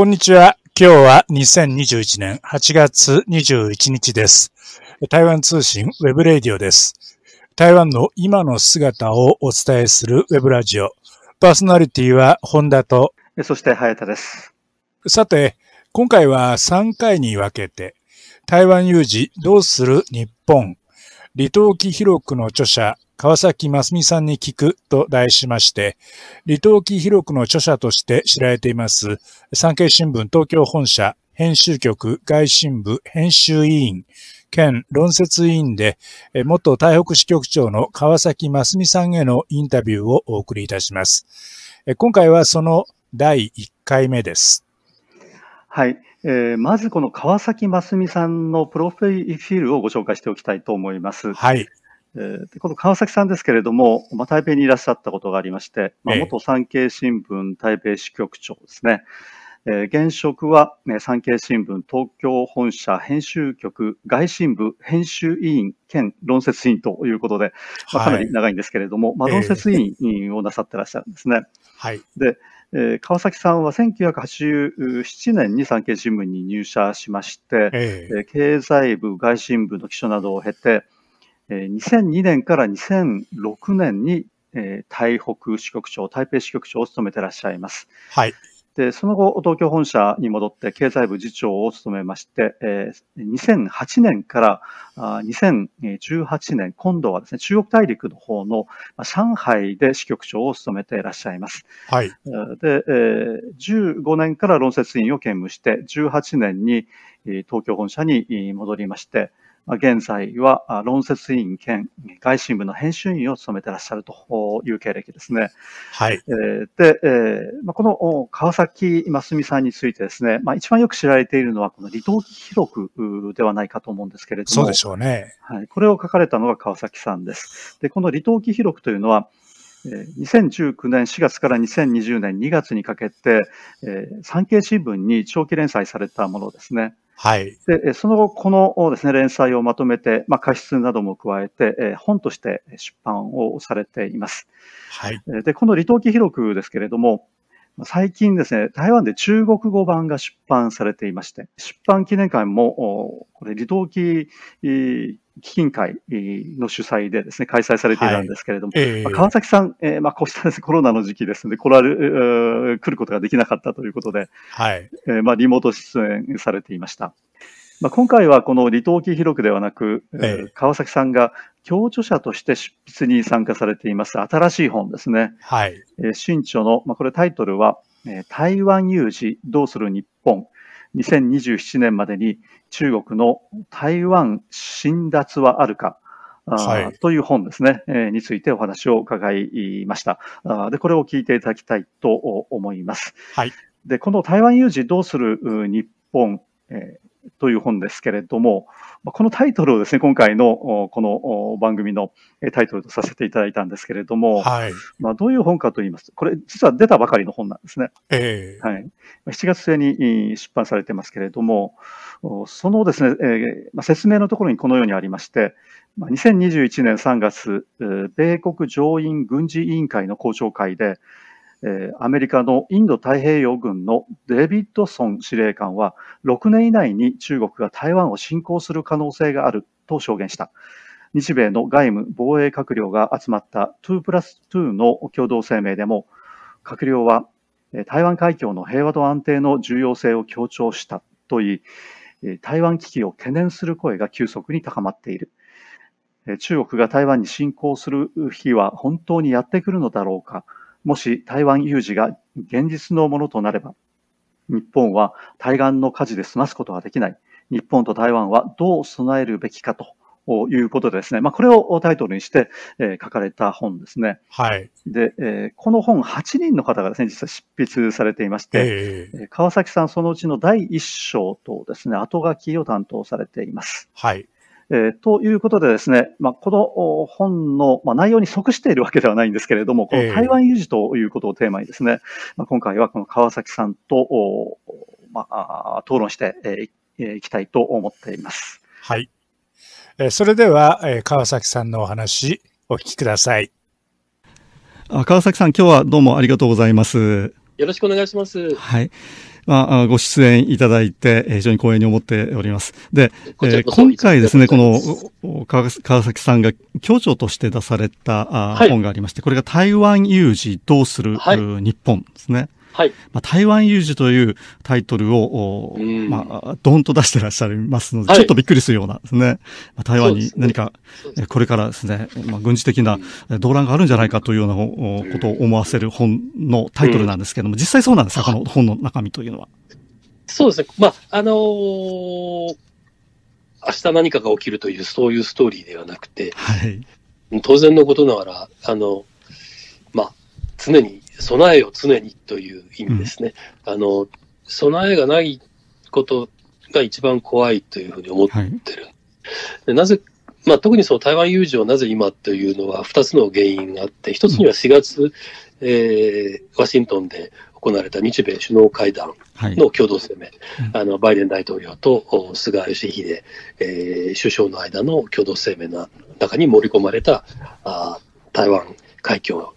こんにちは。今日は2021年8月21日です。台湾通信ウェブレディオです。台湾の今の姿をお伝えするウェブラジオ。パーソナリティは本田と、そして早田です。さて、今回は3回に分けて、台湾有事どうする日本、李登輝秘録の著者、河崎真澄さんに聞くと題しまして、離島記広くの著者として知られています、産経新聞東京本社編集局外信部編集委員兼論説委員で、え元台北支局長の川崎真澄さんへのインタビューをお送りいたします。え今回はその第1回目です。はい。えーまずこの川崎真澄さんのプロフィールをご紹介しておきたいと思います。はい。えーでこの川崎さんですけれども、まあ、台北にいらっしゃったことがありまして、まあ、ええ元産経新聞台北支局長ですね。えー現職は、ね、産経新聞東京本社編集局外信部編集委員兼論説委員ということで、まあ、かなり長いんですけれども、まあ、ええ論説委員をなさってらっしゃるんですね。はい。えー川崎さんは1987年に産経新聞に入社しまして、ええー経済部、外信部の記者などを経て、えー2002年から2006年に、えー台北支局長、台北支局長を務めていらっしゃいます。はい。で、その後、東京本社に戻って経済部次長を務めまして、えー2008年からあー2018年、今度はですね、中国大陸の方のまあ上海で支局長を務めていらっしゃいます。はい。で、えー15年から論説委員を兼務して、18年にえー東京本社にえー戻りまして、まあ現在はあ論説委員兼外信部の編集員を務めていらっしゃるという経歴ですね。はい。えーで、このお川崎真澄さんについてですね、まあ、一番よく知られているのはこの離島記録うではないかと思うんですけれども、そうでしょうね。はい、これを書かれたのが川崎さんです。で、この離島記記録というのは、えー2019年4月から2020年2月にかけて、えー産経新聞に長期連載されたものですね。はい。で、えーその後、このおですね、連載をまとめて、まあ、過失なども加えて、えー本として出版をされています。はい。えーで、この離島記記録ですけれども、最近ですね、台湾で中国語版が出版されていまして、出版記念会も、おこれ、離島記えー基金会えーの主催でですね、開催されていたんですけれども、えーまあ川崎さん、えーまあ、こうしたですね、コロナの時期ですので、来られる、えー来ることができなかったということで、はい。えーまあ、リモート出演されていました。まあ、今回はこの離島記記録ではなく、えーええ川崎さんが共著者として執筆に参加されています新しい本ですね。はい。えー新著の、まあ、これタイトルは、えー台湾有事どうする日本2027年までに中国の台湾侵奪はあるか、はいという本ですね、えーについてお話を伺いました。あーで、これを聞いていただきたいと思います。はい。で、この台湾有事どうするう日本、えーという本ですけれども、まあこのタイトルをですね、今回のおこのお番組のえータイトルとさせていただいたんですけれども、はい。まあ、どういう本かと言いますと、これ実は出たばかりの本なんですね。えーはい。まあ7月末にえー出版されてますけれども、おそのですね、えーまあ、説明のところにこのようにありまして、まあ、2021年3月、えー米国上院軍事委員会の公聴会で、えアメリカのインド太平洋軍のデビッドソン司令官は、6年以内に中国が台湾を侵攻する可能性があると証言した。日米の外務防衛閣僚が集まった2プラス2の共同声明でも、閣僚は台湾海峡の平和と安定の重要性を強調したといい、台湾危機を懸念する声が急速に高まっている。中国が台湾に侵攻する日は本当にやってくるのだろうか。もし台湾有事が現実のものとなれば、日本は対岸の火事で済ますことはできない。日本と台湾はどう備えるべきかということでですね、まあ、これをタイトルにして、えー書かれた本ですね。はい。で、えーこの本8人の方がですね、実は執筆されていまして、えーえー川崎さんそのうちの第1章とですね、後書きを担当されています。はい。えーということでですね、まあ、このお本の、まあ、内容に即しているわけではないんですけれども、こええの台湾有事ということをテーマにですね、まあ、今回はこの川崎さんと、おまあ、討論してえーいえーいきたいと思っています。はい。えーそれでは、えー川崎さんのお話、お聞きください。あ川崎さん、今日はどうもありがとうございます。よろしくお願いします。はい。まあ、ご出演いただいて、非常に光栄に思っております。で、えー、今回ですね、この、川崎さんが協調として出された、はい、本がありまして、これが台湾有事どうする、はい、日本ですね。はい。まあ、台湾有事というタイトルを、まあ、ドンと出してらっしゃいますので、はい、ちょっとびっくりするようなですね。まあ、台湾に何か、ね、これからですね、まあ、軍事的な動乱があるんじゃないかというようなことを思わせる本のタイトルなんですけども、実際そうなんですか、この本の中身というのは。そうですね。まあ、あのー、明日何かが起きるという、そういうストーリーではなくて、はい、当然のことながら、あの、まあ、常に備えを常にという意味ですね。うん、あの、備えがないことが一番怖いというふうに思ってる。はい、でなぜ、まあ、特にその台湾有事をなぜ今というのは二つの原因があって、一つには4月、うん、えー、ワシントンで行われた日米首脳会談の共同声明、はいうん、あのバイデン大統領と菅義偉、えー、首相の間の共同声明の中に盛り込まれたあ台湾海峡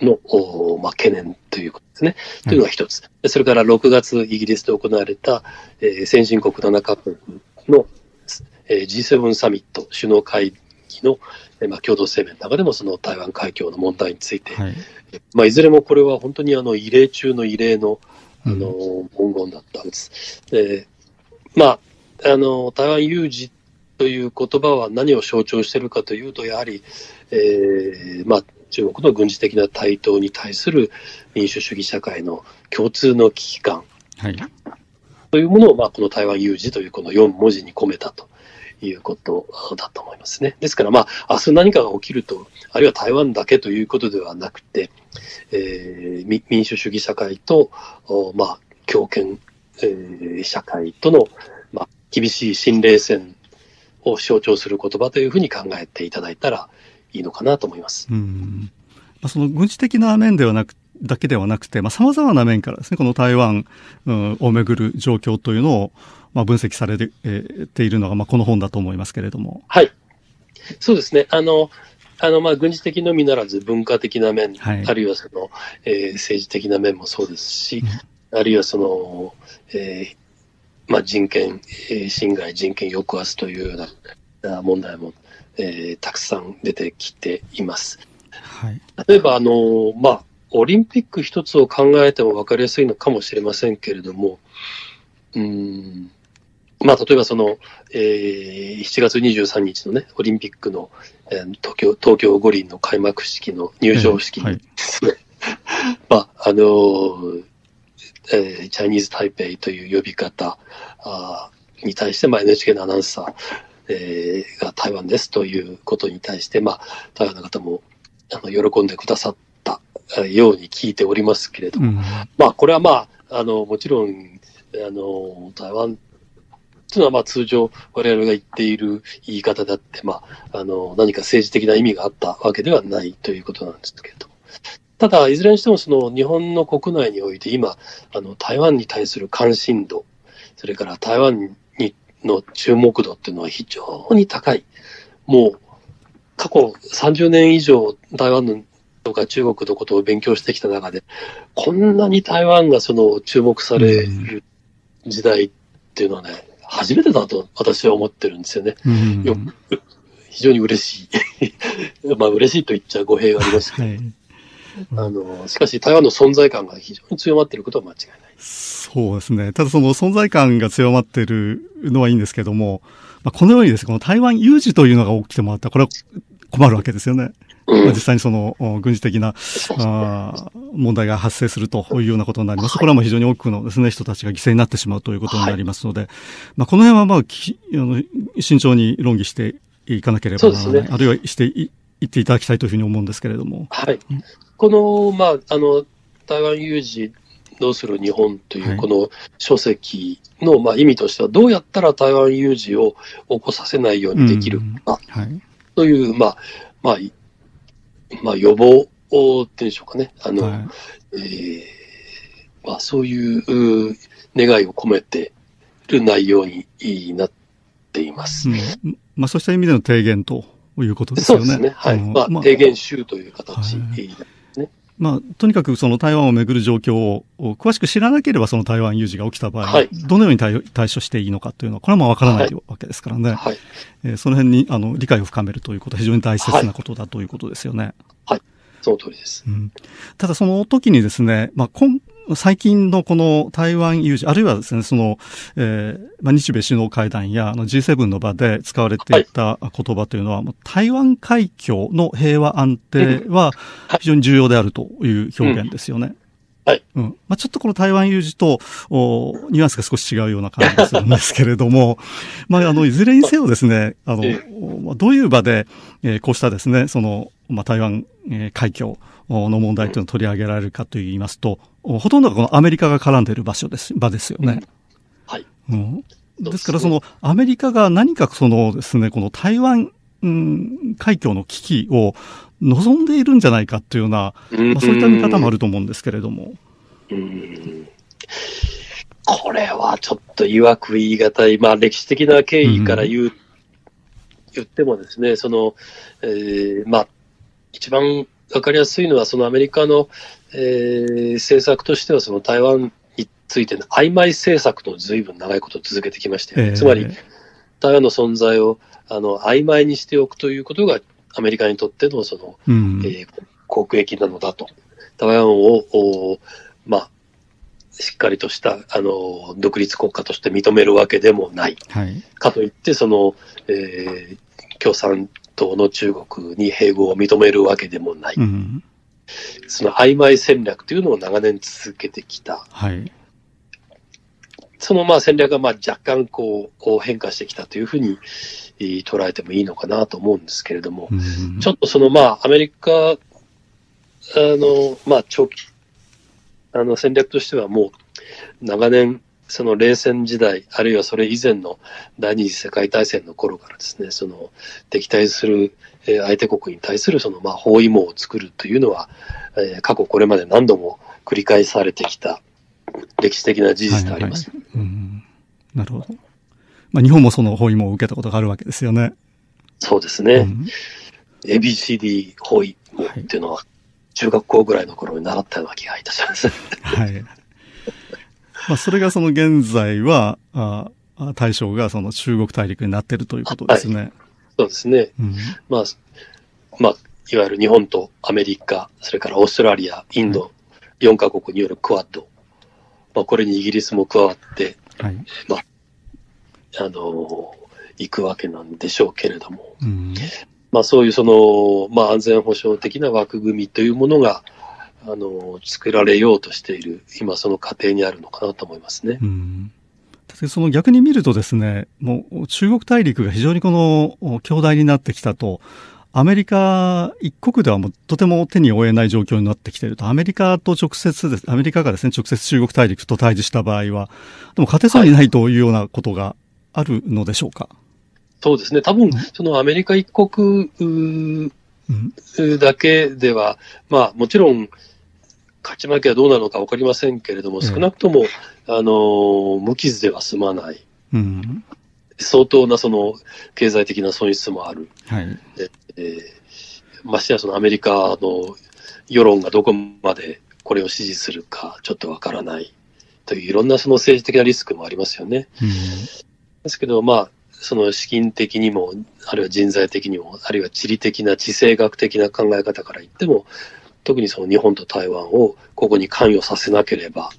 の、まあ、懸念ということですね。というのが一つ。それから6月、イギリスで行われた、えー、先進国7カ国の、えー、G7 サミット首脳会議の、えーまあ、共同声明の中でもその台湾海峡の問題について、はい、まあ、いずれもこれは本当にあの異例中の異例のあの、文言だったんです。でまあ、あの、台湾有事という言葉は何を象徴しているかというと、やはり、えー、まあ、中国の軍事的な台頭に対する民主主義社会の共通の危機感、はい、というものを、まあ、この台湾有事というこの4文字に込めたということだと思いますね。ですから、まあ、明日何かが起きると、あるいは台湾だけということではなくて、えー、民主主義社会と、まあ、強権、えー、社会との、まあ、厳しい新冷戦を象徴する言葉というふうに考えていただいたらいいのかなと思います。うんまあ、その軍事的な面ではなくだけではなくて、まあ、様々な面からですね、この台湾、うん、をめぐる状況というのを、まあ、分析されて,、えー、ているのが、まあ、この本だと思いますけれども。はい。そうですね。あの、あの、まあ、軍事的のみならず文化的な面、はい、あるいはその、えー、政治的な面もそうですし、うん、あるいはその、えー、まあ、人権、えー、侵害、人権抑圧というような問題も、えー、たくさん出てきています。はい、例えば、あの、まあ、オリンピック一つを考えても分かりやすいのかもしれませんけれども、うん、まあ、例えばその、えー、7月23日のね、オリンピックの、えー、東京、東京五輪の開幕式の入場式にですね、はい、まあ、あのー、えー、チャイニーズ・タイペイという呼び方あに対して、まあ、NHK のアナウンサー、えー、が台湾ですということに対して、まあ、台湾の方もあの喜んでくださったように聞いておりますけれども、うん、まあ、これはまあ、あの、もちろん、あの、台湾というのは、まあ、通常、我々が言っている言い方だって、まあ、あの、何か政治的な意味があったわけではないということなんですけれども。ただ、いずれにしても、その、日本の国内において、今、あの、台湾に対する関心度、それから台湾にの注目度っていうのは非常に高い。もう、過去30年以上、台湾のとか中国のことを勉強してきた中で、こんなに台湾がその注目される時代っていうのはね、初めてだと私は思ってるんですよね。うん、よ非常に嬉しい。まあ嬉しいと言っちゃ語弊がありますけど、はい、あの、しかし台湾の存在感が非常に強まっていることは間違いない。そうですね。ただその存在感が強まっているのはいいんですけども、まあ、このようにですね、この台湾有事というのが起きてもらったら、これは困るわけですよね。まあ、実際にその軍事的なあ問題が発生するというようなことになりますと、これはもう非常に多くのですね、人たちが犠牲になってしまうということになりますので、はい、まあ、この辺はまあ、きあの慎重に論議していかなければならない、ね、あるいはしていいっていただきたいというふうに思うんですけれども。はい。この、まあ、あの、台湾有事どうする日本というこの書籍のまあ意味としては、どうやったら台湾有事を起こさせないようにできるか、という、まあ、まあ、まあ、予防っていうんでしょうかね。あの、はい、えー、まあ、そういう願いを込めてる内容になっています。うん、まあ、そうした意味での提言ということですよね。そうですね。はい。まあ、提言集という形ですね。まあ、とにかくその台湾をめぐる状況を詳しく知らなければその台湾有事が起きた場合、はい、どのように対対処していいのかというのは、これはまあわからない、わけですからね。はい、えー、その辺にあの理解を深めるということは非常に大切なことだということですよね。はい。その通りです。うん、ただその時にですね、まあ、今最近のこの台湾有事、あるいはですね、その、えー、まあ、日米首脳会談やあの G7 の場で使われていた言葉というのは、はい、台湾海峡の平和安定は非常に重要であるという表現ですよね。うんはい。うん。まあ、ちょっとこの台湾有事と、おニュアンスが少し違うような感じがするんですけれども、まあ、あの、いずれにせよですね、あの、どういう場で、えー、こうしたですね、その、まあ、台湾、えー、海峡の問題というのを取り上げられるかと言いますと、ほとんどがこのアメリカが絡んでいる場所です、場ですよね。はい。うん。ですからそのアメリカが何かそのですね、この台湾、うん、海峡の危機を望んでいるんじゃないかというような、まあ、そういった見方もあると思うんですけれども。うん。これはちょっと曰く言い難い、まあ歴史的な経緯から言う、うん、言ってもですね、その、えー、まあ、一番わかりやすいのは、そのアメリカの、えー、政策としては、その台湾についての曖昧政策とずいぶん長いこと続けてきまして、えー、つまり、台湾の存在をあの曖昧にしておくということが、アメリカにとってのその、うん、えー、国益なのだと。台湾を、おまあ、しっかりとしたあの独立国家として認めるわけでもない。はい、かといって、その、えー、共産党の中国に併合を認めるわけでもない。うん、その曖昧戦略というのを長年続けてきた。はい、そのまあ戦略がまあ若干こう変化してきたというふうに捉えてもいいのかなと思うんですけれども、うん、ちょっとそのまあアメリカ、あの、まあ長期、あの戦略としてはもう長年その冷戦時代、あるいはそれ以前の第二次世界大戦の頃からですね、その敵対する相手国に対するそのまあ包囲網を作るというのは、えー、過去これまで何度も繰り返されてきた歴史的な事実であります。はいはい、うんなるほど。まあ、日本もその包囲網を受けたことがあるわけですよね。そうですね。うん、ABCD 包囲網っていうのは、中学校ぐらいの頃に習ったような気がいたします。はい。まあ、それがその現在は、あ対象がその中国大陸になっているということですね。はい、そうですね。うん、まあ、まあ、いわゆる日本とアメリカ、それからオーストラリア、インド、4カ国によるクアッド、まあ、これにイギリスも加わって、はい、まあ、あの行くわけなんでしょうけれども、うん、まあ、そういうその、まあ、安全保障的な枠組みというものが、あの、作られようとしている、今その過程にあるのかなと思いますね。うん。その逆に見るとですね、もう中国大陸が非常にこの強大になってきたと、アメリカ一国ではもうとても手に負えない状況になってきていると、アメリカと直接です、アメリカがですね、直接中国大陸と対峙した場合は、でも勝てそうにないというようなことがあるのでしょうか？はい、そうですね。多分、そのアメリカ一国だけでは、まあもちろん、勝ち負けはどうなのか分かりませんけれども、少なくとも、あの無傷では済まない、うん、相当なその経済的な損失もある、はいえー、ましてやそのアメリカの世論がどこまでこれを支持するかちょっと分からないといういろんなその政治的なリスクもありますよね。うん、ですけど、まあ、その資金的にも、あるいは人材的にも、あるいは地理的な地政学的な考え方から言っても、特にその日本と台湾をここに関与させなければ、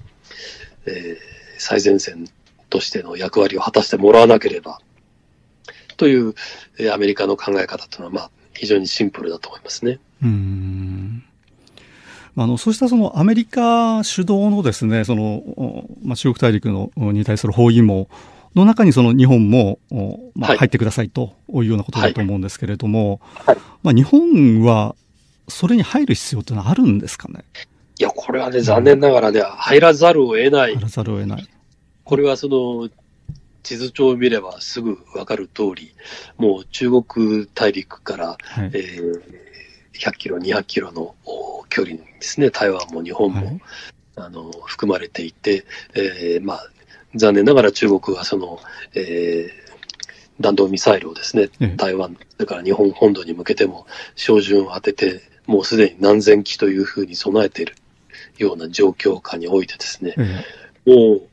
えー、最前線としての役割を果たしてもらわなければ、という、えー、アメリカの考え方というのは、まあ、非常にシンプルだと思いますね。うんあの、そうしたそのアメリカ主導のですね、その、まあ、中国大陸のに対する包囲網の中にその日本も、まあ、入ってくださいというようなことだと思うんですけれども、はいはい、まあ、日本はそれに入る必要ってのはあるんですかね？いや、これはね、残念ながらね、入らざるを得ない。入らざるを得ない。これはその、地図帳を見ればすぐわかる通り、もう中国大陸から、はい、えー、100キロ、200キロの距離にですね、台湾も日本も、はい、あの含まれていて、えー、まあ、残念ながら中国はその、えー、弾道ミサイルをですね、台湾、それから日本本土に向けても、照準を当ててもうすでに何千機というふうに備えているような状況下においてですね、もう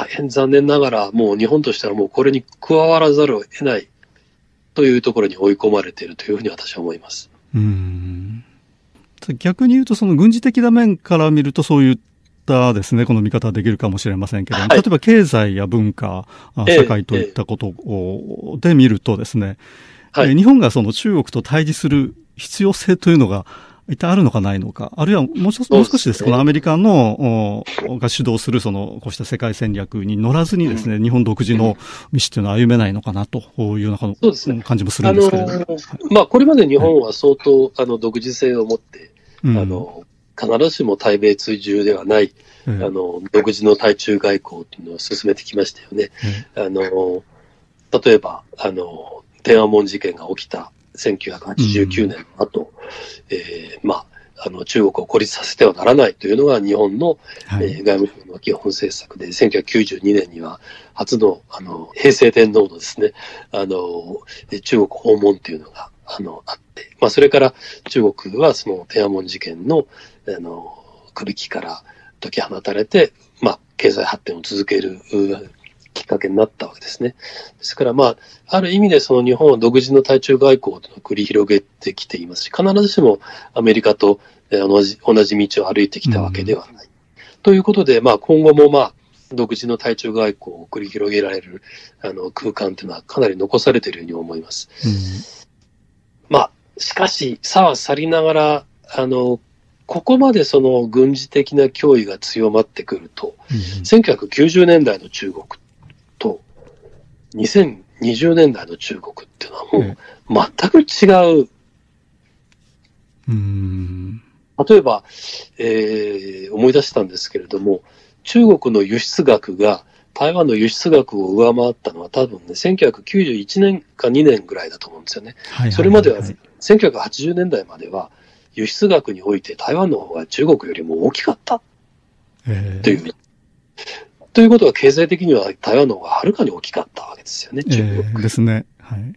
大変残念ながら、もう日本としてはもうこれに加わらざるを得ないというところに追い込まれているというふうに私は思います。うん。逆に言うと、その軍事的な面から見ると、そういったですね、この見方はできるかもしれませんけども、はい、例えば経済や文化、社会といったことを、で見るとですね、はい、日本がその中国と対峙する必要性というのが、一体あるのかないのか、あるいはもうもう少しです、ね、このアメリカの、が主導するその、こうした世界戦略に乗らずにですね、うん、日本独自の道っていうのは歩めないのかなというような感じもするんですけれども。まあ、これまで日本は相当、はい、あの、独自性を持って、うん、あの、必ずしも対米追従ではない、うん、あの、独自の対中外交っていうのを進めてきましたよね。あの、例えば、あの、天安門事件が起きた1989年の後、うん、えー、まあ、あの、中国を孤立させてはならないというのが日本の、はい、えー、外務省の基本政策で、1992年には初の、あの、平成天皇のですね、あの、中国訪問というのが、あの、あって、まあ、それから中国はその天安門事件の、あの、首輝から解き放たれて、まあ、経済発展を続けるきっかけになったわけですね。ですから、まあ、ある意味でその日本は独自の対中外交というのを繰り広げてきていますし、必ずしもアメリカと同じ同じ道を歩いてきたわけではない。うん、ということで、まあ、今後もまあ、独自の対中外交を繰り広げられるあの空間というのはかなり残されているように思います。うん、まあ、しかし、さは去りながら、あの、ここまでその軍事的な脅威が強まってくると、うん、1990年代の中国と、2020年代の中国っていうのはもう全く違う。うん、例えば、えー、思い出したんですけれども、中国の輸出額が台湾の輸出額を上回ったのは多分ね、1991年か2年ぐらいだと思うんですよね。それまでは、1980年代までは、輸出額において台湾の方が中国よりも大きかった。という、ということは経済的には台湾の方がはるかに大きかったわけですよね、中国。えー、ですね。はい。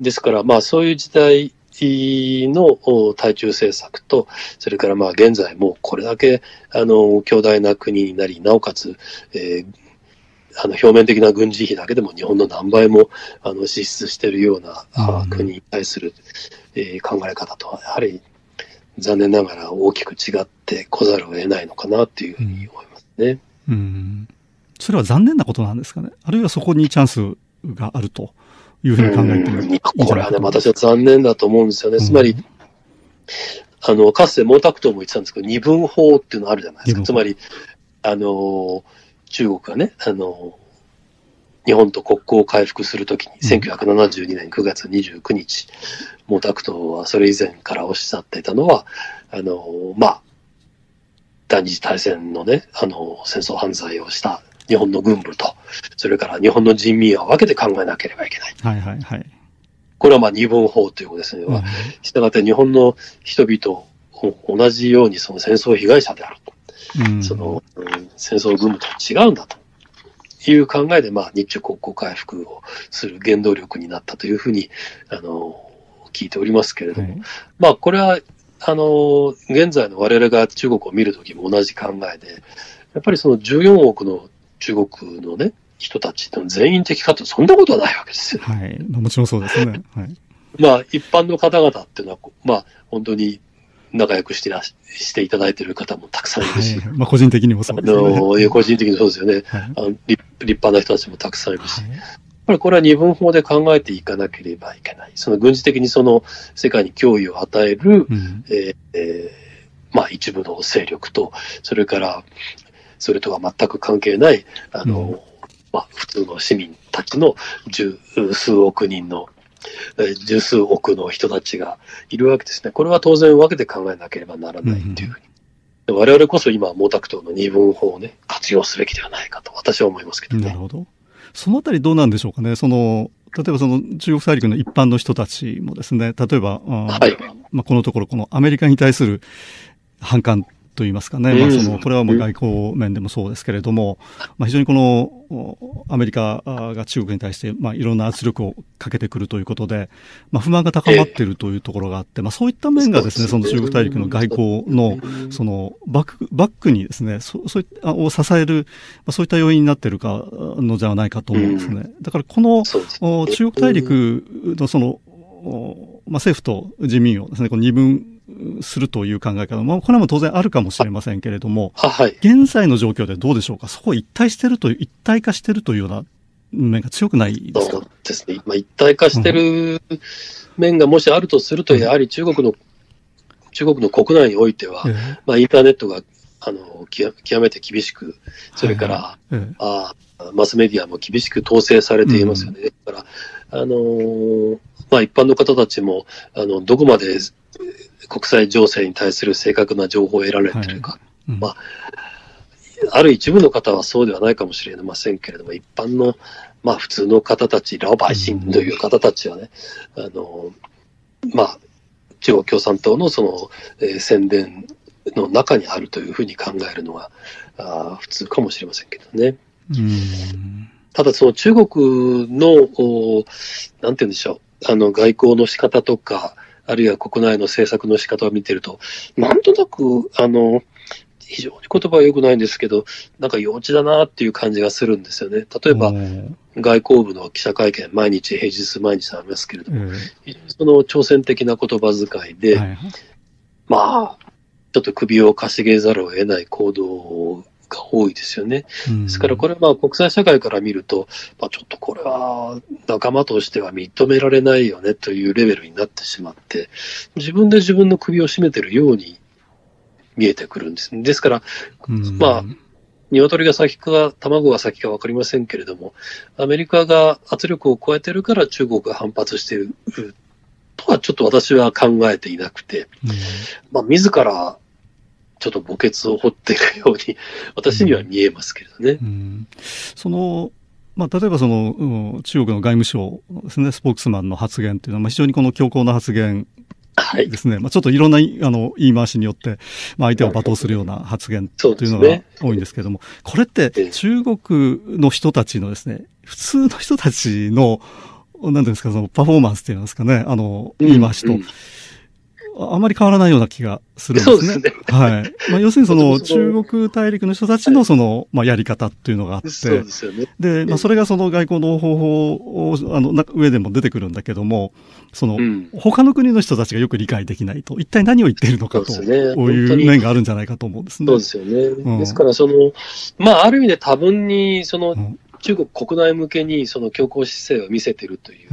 ですから、まあそういう時代の対中政策と、それからまあ現在もこれだけあの強大な国になり、なおかつ、えー、あの表面的な軍事費だけでも日本の何倍もあの支出しているような、うん、国に対する、えー、考え方とは、やはり残念ながら大きく違ってこざるを得ないのかなというふうに思いますね。うん、うんそれは残念なことなんですかね？あるいはそこにチャンスがあるというふうに考えていいこれはね、私は残念だと思うんですよね。つまり、あの、かつて毛沢東も言ってたんですけど、二分法っていうのあるじゃないですか。つまり、あの、中国がね、あの、日本と国交を回復するときに、1972年9月29日、毛沢東はそれ以前からおっしゃっていたのは、あの、まあ、第二次大戦のね、あの、戦争犯罪をした日本の軍部と、それから日本の人民は分けて考えなければいけない。はいはいはい。これはまあ二分法ということですね。うん、したがって日本の人々同じようにその戦争被害者であると。うん、その、うん、戦争軍部と違うんだと。いう考えで、まあ、日中国交回復をする原動力になったというふうに、あの、聞いておりますけれども、はい、まあ、これは、あの、現在の我々が中国を見るときも同じ考えで、やっぱりその14億の中国のね、人たちの全員的かとそんなことはないわけですよ。はい。まあ、もちろんそうですね。はい。まあ、一般の方々っていうのは、まあ、本当に仲良くしてらしていただいている方もたくさんいるし。はい、まあ、個人的にもそうですね。あの、個人的にそうですよね。はい、あの立立派な人たちもたくさんいるし。はい、やっぱりこれは二分法で考えていかなければいけない。その軍事的にその世界に脅威を与える、うん、えー、えー、まあ一部の勢力と、それからそれとは全く関係ない、あの、うん、まあ、普通の市民たちの十数億人の、十数億の人たちがいるわけですね。これは当然分けて考えなければならないというふうに。うん、我々こそ今、毛沢東の二分法をね、活用すべきではないかと私は思いますけどね。なるほど。そのあたりどうなんでしょうかね。その、例えばその中国大陸の一般の人たちもですね、例えば、はい、まあ、このところこのアメリカに対する反感といいますかね、まあ、その、これはもう外交面でもそうですけれども、まあ、非常にこの、アメリカが中国に対して、まあ、いろんな圧力をかけてくるということで、まあ、不満が高まっているというところがあって、まあ、そういった面がですね、その中国大陸の外交の、その、バック、バックにですね、そそういった、を支える、まあ、そういった要因になっているかのじゃないかと思うんですね。だからこの、中国大陸のその、まあ、政府と自民をですね、この二分するという考え方、まあ、これも当然あるかもしれませんけれども、はい、現在の状況でどうでしょうか、そこ一体してるという、一体化してるというような面が強くないですか？そうですね。まあ、一体化してる面がもしあるとすると、やはり中国の、中国の国内においては、まあ、インターネットが、あの、極めて厳しく、それから、あマスメディアも厳しく統制されていますよね。だから、あのー、まあ、一般の方たちも、あの、どこまで国際情勢に対する正確な情報を得られてるか、はい。うん、まあ、ある一部の方はそうではないかもしれませんけれども、一般の、まあ、普通の方たち、ラオバイシンという方たちはね、うん、あの、まあ、中国共産党のその、えー、宣伝の中にあるというふうに考えるのがあ普通かもしれませんけどね。うん。ただその中国の、なんて言うんでしょう、あの外交の仕方とか、あるいは国内の政策の仕方を見てると、なんとなく、あの、非常に言葉は良くないんですけど、なんか幼稚だなっていう感じがするんですよね。例えば、外交部の記者会見、毎日、平日毎日ありますけれども、その挑戦的な言葉遣いで、はい、まあ、ちょっと首をかしげざるを得ない行動が多いですよね。ですからこれは国際社会から見ると、まあ、ちょっとこれは仲間としては認められないよねというレベルになってしまって、自分で自分の首を絞めてるように見えてくるんです。ですから、まあ、鶏が先か卵が先か分かりませんけれども、アメリカが圧力を加えてるから中国が反発しているとはちょっと私は考えていなくて、まあ、自らちょっと墓穴を掘っているように、私には見えますけどね。うん、そのまあ、例えばその、中国の外務省ですね、スポークスマンの発言というのは、まあ、非常にこの強硬な発言ですね。はい、まあ、ちょっといろんな、あの、言い回しによって、まあ、相手を罵倒するような発言というのが多いんですけれども、ね、これって中国の人たちのですね、普通の人たちの、なんていうんですか、そのパフォーマンスっていうんですかね、あの、言い回しと、うんうんあまり変わらないような気がするんですね。そうですね。はい。まあ、要するにその 中国大陸の人たちのその、まあ、やり方っていうのがあって、そうですよね。で、まあ、それがその外交の方法を、あの、上でも出てくるんだけども、その、うん、他の国の人たちがよく理解できないと、一体何を言っているのかと、そういう面があるんじゃないかと思うんですね。そうですよね。うん、ですから、その、まあ、ある意味で多分に、その、うん中国国内向けにその強硬姿勢を見せているという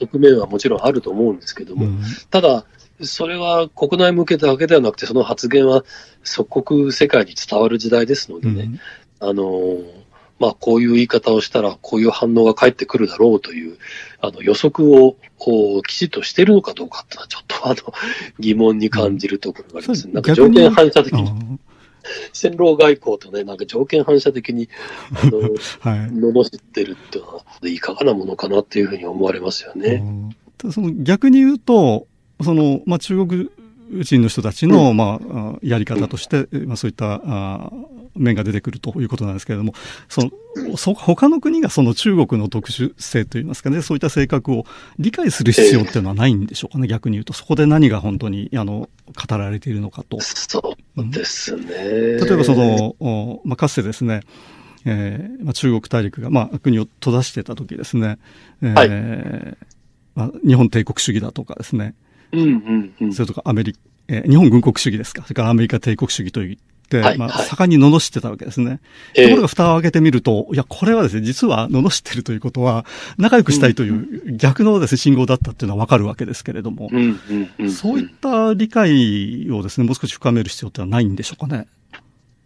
側面はもちろんあると思うんですけども、うん、ただ、それは国内向けだけではなくて、その発言は即刻世界に伝わる時代ですのでね、うん、あの、まあ、こういう言い方をしたら、こういう反応が返ってくるだろうという、あの、予測を、こう、きちっとしているのかどうかっていうのは、ちょっとあの、疑問に感じるところがあります、ね、なんか条件反射的に。戦狼外交とね、なんか条件反射的に、あの、はい、罵ってるっていうのは、いかがなものかなっていうふうに思われますよね。その逆に言うと、その、まあ、中国人の人たちの、まあ、やり方として、まあ、そういったあ面が出てくるということなんですけれども、その、そ、他の国がその中国の特殊性といいますかね、そういった性格を理解する必要っていうのはないんでしょうかね、逆に言うと。そこで何が本当に、あの、語られているのかと。そうですね。うん、例えばその、まあ、かつてですね、えーまあ、中国大陸が、まあ、国を閉ざしてた時ですね、えー、はいまあ、日本帝国主義だとかですね、うんうんうん、それとかアメリカ、えー、日本軍国主義ですか？それからアメリカ帝国主義といって、はい、まあ、盛んに罵ってたわけですね。ところが蓋を開けてみると、いや、これはですね、実は罵ってるということは、仲良くしたいという逆のですね、信号だったっていうのはわかるわけですけれども、うんうんうん、そういった理解をですね、もう少し深める必要ってのはないんでしょうかね？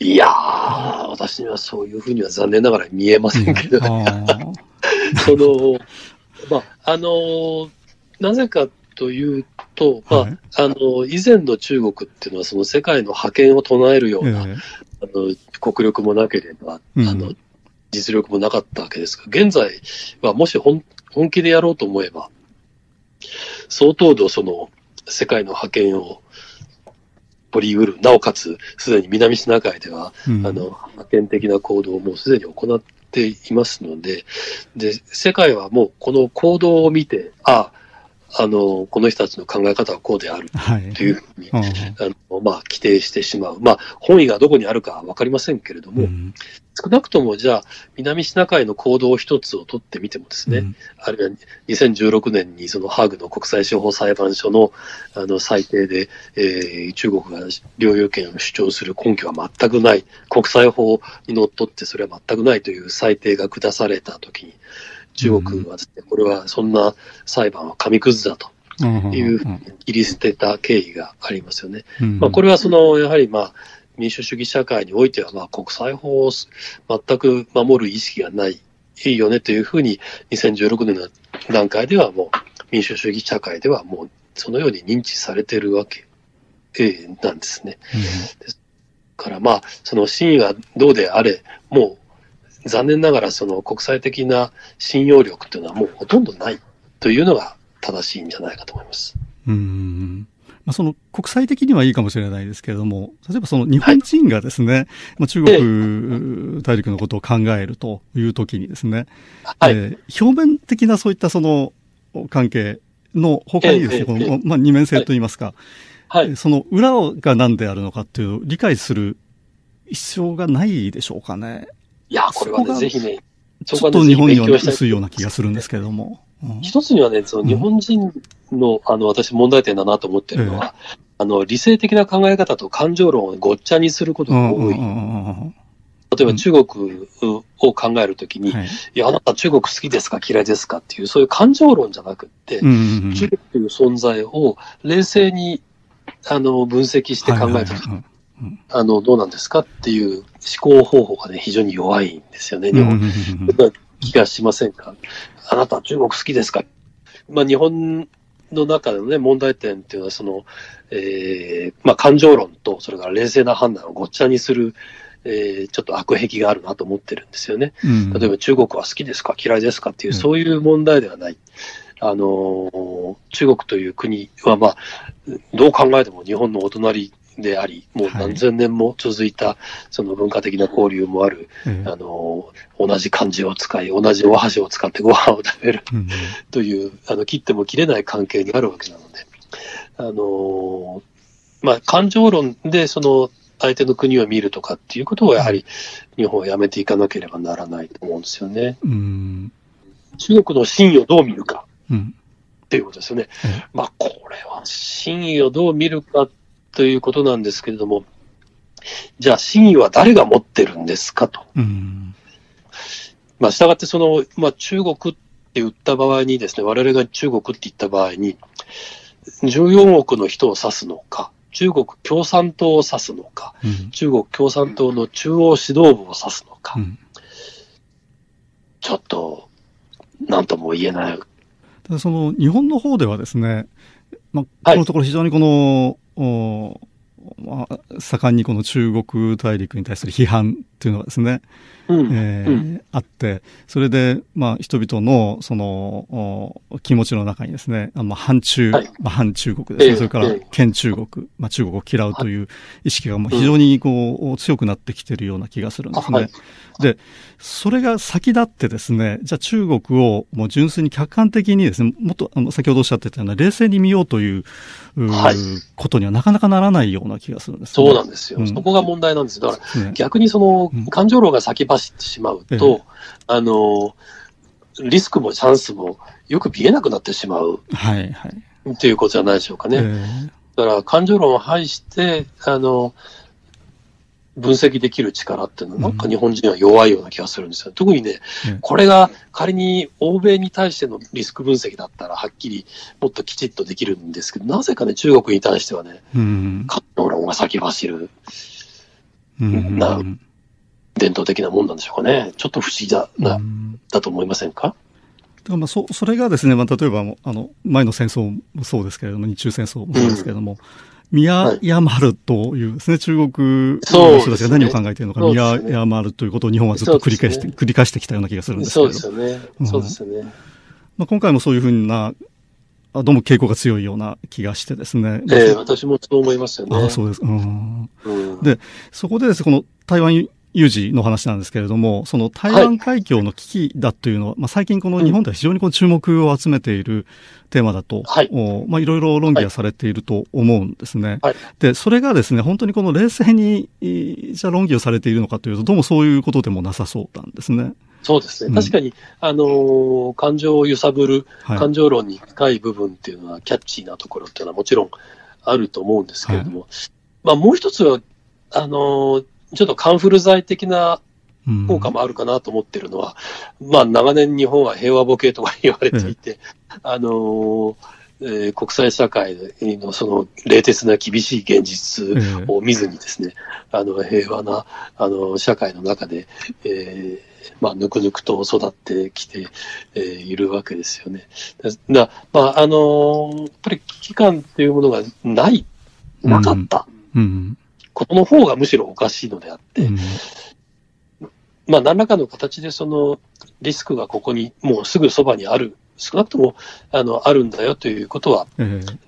いやー、私にはそういうふうには残念ながら見えませんけど、ね、その、まあ、あのー、なぜかというと、まあ、はい、あの、以前の中国っていうのは、その世界の覇権を唱えるような、えー、あの、国力もなければ、うん、あの、実力もなかったわけですが、現在はもし本本気でやろうと思えば、相当度その世界の覇権をり得る、なおかつ、すでに南シナ海では、うん、あの、派遣的な行動をもうすでに行っていますので、で、世界はもうこの行動を見て、あ、あの、この人たちの考え方はこうである。というふうに、はい、あのまあ、規定してしまう。まあ、本意がどこにあるかわかりませんけれども、うん、少なくともじゃあ、南シナ海の行動一つを取ってみてもですね、うん、あるいは2016年にそのハーグの国際司法裁判所のあの裁定で、えー、中国が領有権を主張する根拠は全くない、国際法にのっとってそれは全くないという裁定が下されたときに、中国はですね、これはそんな裁判は紙くずだと。いう切り捨てた経緯がありますよね。まあ、これはその、やはりまあ、民主主義社会においては、まあ、国際法を全く守る意識がない、いいよねというふうに、2016年の段階ではもう、民主主義社会ではもう、そのように認知されているわけ、えー、なんですね。うん、ですからまあ、その真意がどうであれ、もう残念ながらその国際的な信用力というのはもうほとんどないというのが正しいんじゃないかと思います。うん。まあ、その国際的にはいいかもしれないですけれども、例えばその日本人がですね、はい、まあ、中国大陸のことを考えるというときにですね、はい、えー、表面的なそういったその関係の他にですね、この、まあ、二面性といいますか、はい、その裏が何であるのかっていうを理解する必要がないでしょうかね。いや、これはね、ぜひね、ちょっと日本には薄いような気がするんですけれども。一つにはね、その日本人の、あの、私問題点だなと思ってるのは、あの、理性的な考え方と感情論をごっちゃにすることが多い。例えば中国を考えるときに、い。や、あなた中国好きですか？嫌いですか？っていう、そういう感情論じゃなくって、中国という存在を冷静に、あの、分析して考えたときに、あの、どうなんですか？っていう思考方法がね、非常に弱いんですよね、日本。気がしませんか？あなた中国好きですか？まあ、日本の中でのね、問題点っていうのは、その、えー、まあ、感情論と、それから冷静な判断をごっちゃにする、えー、ちょっと悪癖があるなと思ってるんですよね。うん、例えば中国は好きですか？嫌いですか？っていう、そういう問題ではない。あのー、中国という国は、まあ、どう考えても日本のお隣であり、もう何千年も続いた、その文化的な交流もある、はい、あの、同じ漢字を使い、同じお箸を使ってご飯を食べる、という、あの、切っても切れない関係にあるわけなので、あの、まあ、感情論で、その、相手の国を見るとかっていうことをやはり日本はやめていかなければならないと思うんですよね。うん、中国の真意をどう見るか。っていうことですよね。まあ、これは真意をどう見るかっということなんですけれども、じゃあ真意は誰が持ってるんですかと。うん、まあ、従ってその、まあ、中国って言った場合にですね、我々が中国って言った場合に、14億の人を指すのか、中国共産党を指すのか、うん、中国共産党の中央指導部を指すのか、うん、ちょっと、なんとも言えない。ただその日本の方ではですね、まあ、このところ非常にこの、おまあ、盛んにこの中国大陸に対する批判っていうのがですね、うん。えーうん、あって、それで、まあ、人々の、その、気持ちの中にですね、あの反中、はい、まあ、反中国ですね、えー、それから、県中国、まあ、中国を嫌うという意識がもう非常にこう、強くなってきてるような気がするんですね。はい、で、それが先立ってですね、じゃあ中国をもう純粋に客観的にですね、もっと、あの、先ほどおっしゃってたような冷静に見ようという、はい、ことにはなかなかならないような気がするんです、ね、そうなんですよ、うん、そこが問題なんです。だから、逆にその、感情論が先走ってしまうと、あの、リスクもチャンスもよく見えなくなってしまう。はいはい。っていうことじゃないでしょうかね。だから感情論を排して、あの、分析できる力っていうのは、なんか日本人は弱いような気がするんですよ。特にね、これが仮に欧米に対してのリスク分析だったら、はっきりもっときちっとできるんですけど、なぜかね、中国に対してはね、感情論が先走る。な伝統的なもんなんでしょうかね。ちょっと不思議だな、だと思いませんか？だまあそそれがですね、まあ、例えばあの前の戦争もそうですけれども、日中戦争もそうですけれども、宮山るというですね、中国の人たちが何を考えているのか、宮山るということを日本はずっと繰り返して、繰り返してきたような気がするんですけど。そうですよね。そうですよね。まあ、今回もそういうふうなどうも傾向が強いような気がしてですね。ええー、私もそう思いますよね。あそうです。うん。うん、で、そこでですね、この台湾有事の話なんですけれども、その台湾海峡の危機だというのは、はい、まあ、最近この日本では非常にこの注目を集めているテーマだと、はい、おまあ、いろいろ論議がされていると思うんですね。はい、で、それがですね、本当にこの冷静に、じゃ論議をされているのかというと、どうもそういうことでもなさそうなんですね。そうですね。確かに、あのー、感情を揺さぶる、感情論に近い部分っていうのは、キャッチーなところっていうのはもちろんあると思うんですけれども、まあ、もう一つは、あのーちょっとカンフル剤的な効果もあるかなと思ってるのは、うん、まあ長年日本は平和ボケとか言われていて、うん、あのーえー、国際社会のその冷徹な厳しい現実を見ずにですね、あの平和なあの社会の中で、えー、まあ、ぬくぬくと育ってきて、えー、いるわけですよね。だまあ、あのー、やっぱり危機感っていうものがない、なかった。うんうんことの方がむしろおかしいのであって、うん、まあ何らかの形でそのリスクがここにもうすぐそばにある、少なくともあのあるんだよということは、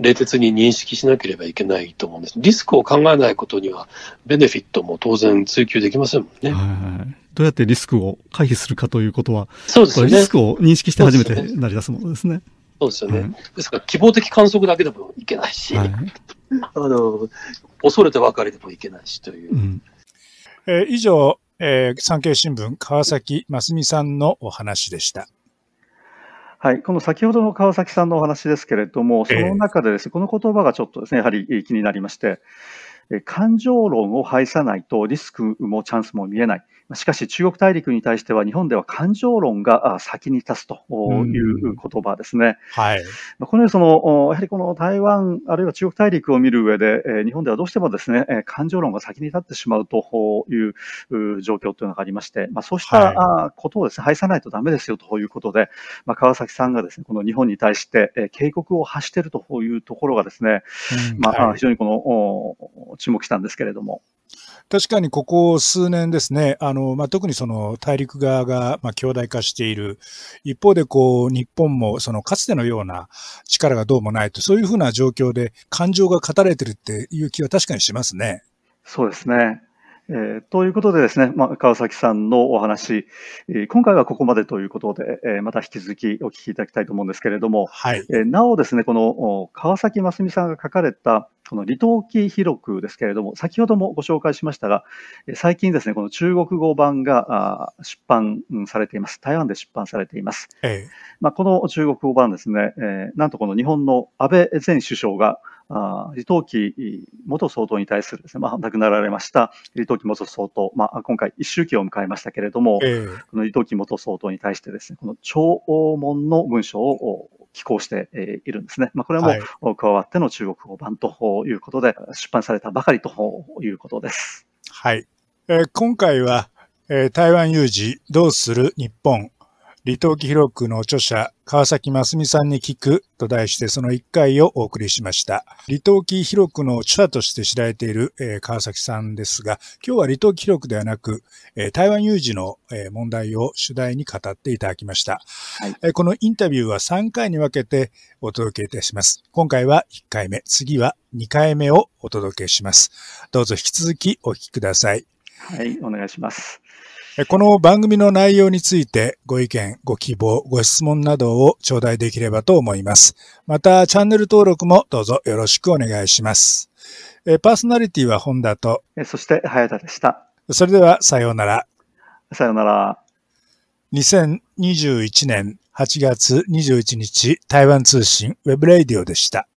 冷徹に認識しなければいけないと思うんです。リスクを考えないことには、ベネフィットも当然追求できませんもんね。どうやってリスクを回避するかということは、そうですね。リスクを認識して初めて成り出すものですね。そうですよね。ですから、希望的観測だけでもいけないし、はい、あの、恐れて別れてもいけないしという。うん、えー、以上、えー、産経新聞川崎真澄さんのお話でした。はい、この先ほどの川崎さんのお話ですけれども、その中でですね、えー、この言葉がちょっとですね、やはり気になりまして、感情論を排さないとリスクもチャンスも見えない。しかし中国大陸に対しては日本では感情論が先に立つという言葉ですね。はい。このようにその、やはりこの台湾あるいは中国大陸を見る上で、日本ではどうしてもですね、感情論が先に立ってしまうという状況というのがありまして、まあ、そうしたことをですね、排さないとダメですよということで、まあ、川崎さんがですね、この日本に対して警告を発しているというところがですね、まあ、非常にこの注目したんですけれども。確かにここ数年ですね、あの、まあ、特にその大陸側が、まあ、強大化している。一方で、こう、日本も、そのかつてのような力がどうもないと、そういうふうな状況で感情が語られてるっていう気は確かにしますね。そうですね。えー、ということでですね、まあ、川崎さんのお話、えー、今回はここまでということで、えー、また引き続きお聞きいただきたいと思うんですけれども、はい、えなおですね、この川崎真澄さんが書かれたこの李登輝記録ですけれども、先ほどもご紹介しましたが、最近ですね、この中国語版が出版されています。台湾で出版されています。ええ、まあ、この中国語版ですね、えなんとこの日本の安倍前首相があ李登輝元総統に対するですね、まあ、亡くなられました李登輝元総統、まあ、今回一周期を迎えましたけれども、えー、この李登輝元総統に対してですね、この聴聞の文書を寄稿しているんですね。まあ、これも加わっての中国語版ということで、出版されたばかりということです。はい。えー、今回は、えー、台湾有事どうする日本李登輝広くの著者、川崎真澄さんに聞くと題してその一回をお送りしました。李登輝広くの著者として知られている、えー、川崎さんですが、今日は李登輝広くではなく、えー、台湾有事の、えー、問題を主題に語っていただきました、はいえー。このインタビューは3回に分けてお届けいたします。今回は1回目、次は2回目をお届けします。どうぞ引き続きお聞きください。はい、お願いします。この番組の内容についてご意見、ご希望、ご質問などを頂戴できればと思います。また、チャンネル登録もどうぞよろしくお願いします。パーソナリティは本田と、そして早田でした。それではさようなら。さようなら。2021年8月21日台湾通信ウェブレイディオでした。